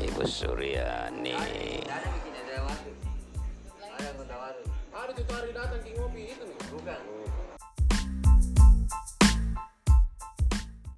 Ibu Suryani Ada bikin ada. Ada ada. Ada hari datang ke ngopi